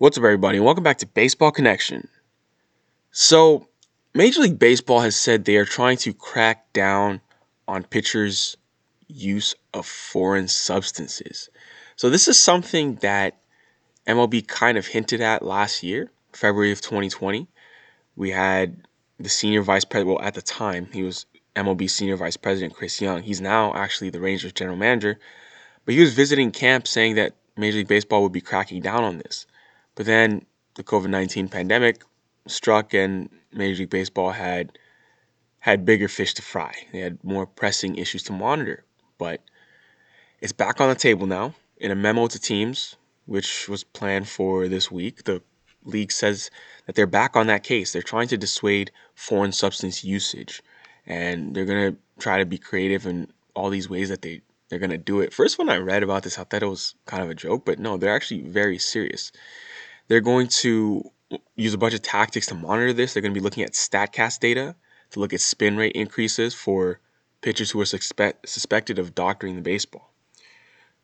What's up, everybody, and welcome back to Baseball Connection. So, Major League Baseball has said they are trying to crack down on pitchers' use of foreign substances. So, this is something that MLB kind of hinted at last year, February of 2020. We had the senior vice president, well, at the time, he was MLB senior vice president, Chris Young. He's now actually the Rangers general manager, but he was visiting camp saying that Major League Baseball would be cracking down on this. But then the COVID 19 pandemic struck, and Major League Baseball had had bigger fish to fry. They had more pressing issues to monitor. But it's back on the table now in a memo to teams, which was planned for this week. The league says that they're back on that case. They're trying to dissuade foreign substance usage, and they're going to try to be creative in all these ways that they they're going to do it. First, when I read about this, I thought it was kind of a joke, but no, they're actually very serious. They're going to use a bunch of tactics to monitor this. They're going to be looking at StatCast data to look at spin rate increases for pitchers who are suspect, suspected of doctoring the baseball.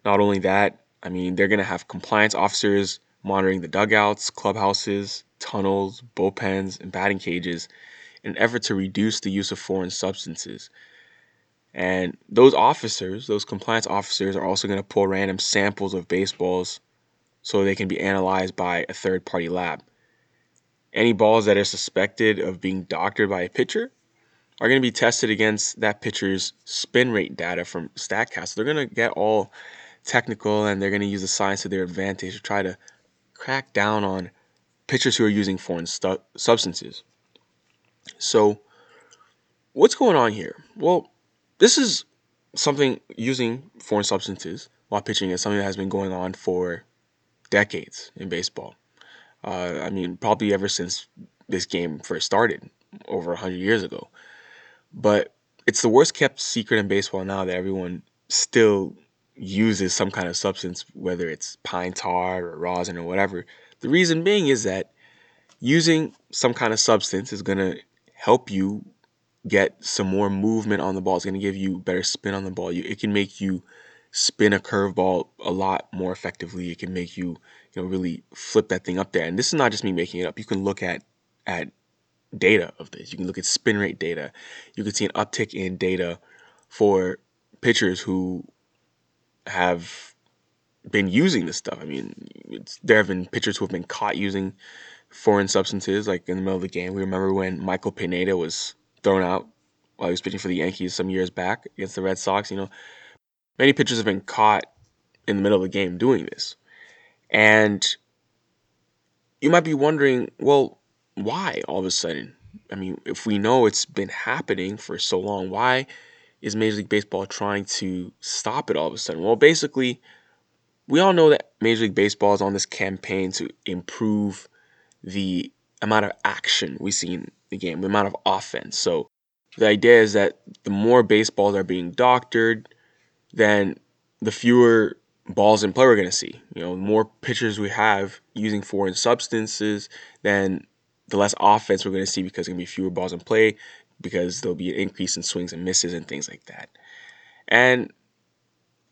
Not only that, I mean, they're going to have compliance officers monitoring the dugouts, clubhouses, tunnels, bullpens, and batting cages in an effort to reduce the use of foreign substances. And those officers, those compliance officers, are also going to pull random samples of baseballs so they can be analyzed by a third party lab. Any balls that are suspected of being doctored by a pitcher are going to be tested against that pitcher's spin rate data from StatCast. They're going to get all technical and they're going to use the science to their advantage to try to crack down on pitchers who are using foreign stu- substances. So, what's going on here? Well, this is something using foreign substances while pitching is something that has been going on for decades in baseball. Uh, I mean, probably ever since this game first started over 100 years ago. But it's the worst kept secret in baseball now that everyone still uses some kind of substance, whether it's pine tar or rosin or whatever. The reason being is that using some kind of substance is going to help you get some more movement on the ball. It's going to give you better spin on the ball. You, it can make you spin a curveball a lot more effectively. It can make you, you know, really flip that thing up there. And this is not just me making it up. You can look at at data of this. You can look at spin rate data. You can see an uptick in data for pitchers who have been using this stuff. I mean, there have been pitchers who have been caught using foreign substances, like in the middle of the game. We remember when Michael Pineda was thrown out while he was pitching for the Yankees some years back against the Red Sox. You know, Many pitchers have been caught in the middle of the game doing this. And you might be wondering, well, why all of a sudden? I mean, if we know it's been happening for so long, why is Major League Baseball trying to stop it all of a sudden? Well, basically, we all know that Major League Baseball is on this campaign to improve the amount of action we see in the game, the amount of offense. So the idea is that the more baseballs are being doctored, then the fewer balls in play we're going to see. You know, more pitchers we have using foreign substances, then the less offense we're going to see because there's going to be fewer balls in play because there'll be an increase in swings and misses and things like that. And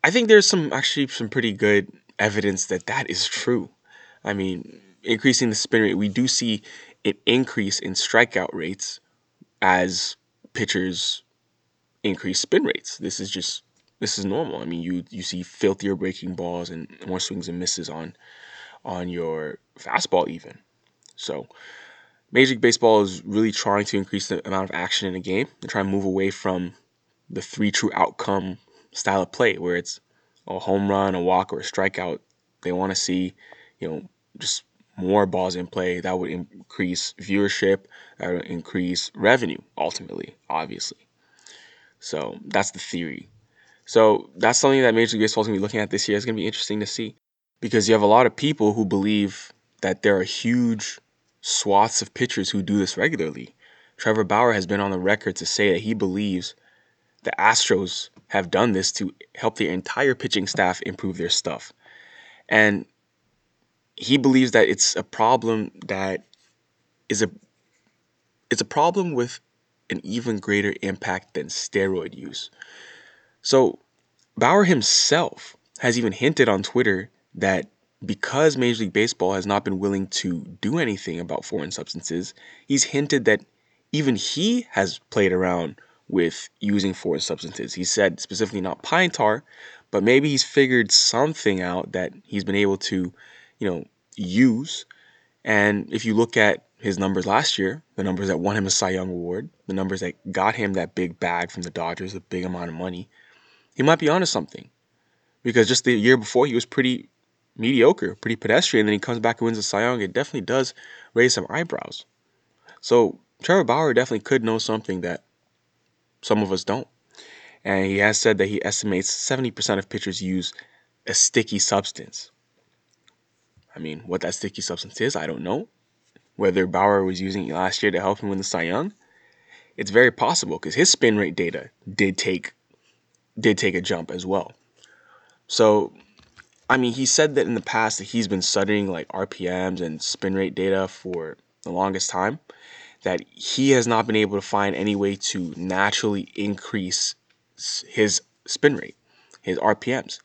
I think there's some actually some pretty good evidence that that is true. I mean, increasing the spin rate, we do see an increase in strikeout rates as pitchers increase spin rates. This is just this is normal. I mean, you you see filthier breaking balls and more swings and misses on on your fastball even. So, Major League Baseball is really trying to increase the amount of action in a game. They're trying to move away from the three true outcome style of play where it's a home run, a walk, or a strikeout. They want to see, you know, just more balls in play. That would increase viewership, that would increase revenue ultimately, obviously. So that's the theory. So that's something that Major League Baseball is going to be looking at this year. It's going to be interesting to see because you have a lot of people who believe that there are huge swaths of pitchers who do this regularly. Trevor Bauer has been on the record to say that he believes the Astros have done this to help their entire pitching staff improve their stuff. And he believes that it's a problem that is a it's a problem with an even greater impact than steroid use. So Bauer himself has even hinted on Twitter that because Major League Baseball has not been willing to do anything about foreign substances, he's hinted that even he has played around with using foreign substances. He said specifically not pine tar, but maybe he's figured something out that he's been able to, you know, use. And if you look at his numbers last year, the numbers that won him a Cy Young award, the numbers that got him that big bag from the Dodgers, a big amount of money, he might be onto something. Because just the year before, he was pretty mediocre, pretty pedestrian. Then he comes back and wins a Cy Young. It definitely does raise some eyebrows. So Trevor Bauer definitely could know something that some of us don't. And he has said that he estimates 70% of pitchers use a sticky substance. I mean, what that sticky substance is, I don't know. Whether Bauer was using it last year to help him win the Cy Young, it's very possible because his spin rate data did take did take a jump as well. So I mean, he said that in the past that he's been studying like RPMs and spin rate data for the longest time, that he has not been able to find any way to naturally increase his spin rate, his RPMs.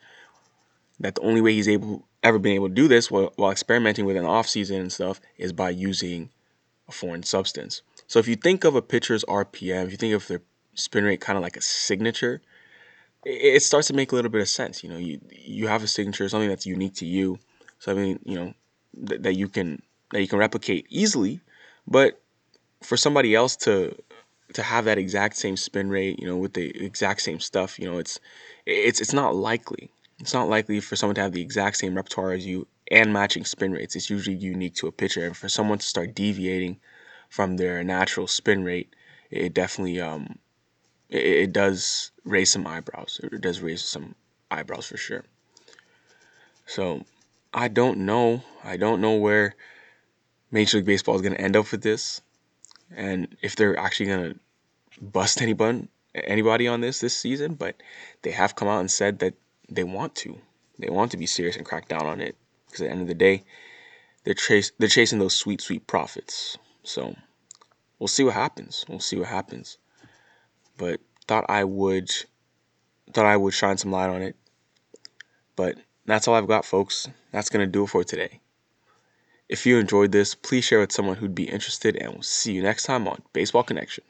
That the only way he's able ever been able to do this while, while experimenting with an off season and stuff is by using a foreign substance. So if you think of a pitcher's RPM, if you think of their spin rate kind of like a signature, it starts to make a little bit of sense. You know, you you have a signature, something that's unique to you, something you know th- that you can that you can replicate easily. But for somebody else to to have that exact same spin rate, you know, with the exact same stuff, you know, it's it's it's not likely. It's not likely for someone to have the exact same repertoire as you and matching spin rates. It's usually unique to a pitcher, and for someone to start deviating from their natural spin rate, it definitely um it, it does raise some eyebrows. It does raise some eyebrows for sure. So I don't know. I don't know where Major League Baseball is going to end up with this, and if they're actually going to bust anybody anybody on this this season. But they have come out and said that they want to. They want to be serious and crack down on it because at the end of the day, they're chase they're chasing those sweet sweet profits. So we'll see what happens. We'll see what happens but thought I would thought I would shine some light on it. But that's all I've got, folks. That's gonna do it for today. If you enjoyed this, please share with someone who'd be interested, and we'll see you next time on Baseball Connection.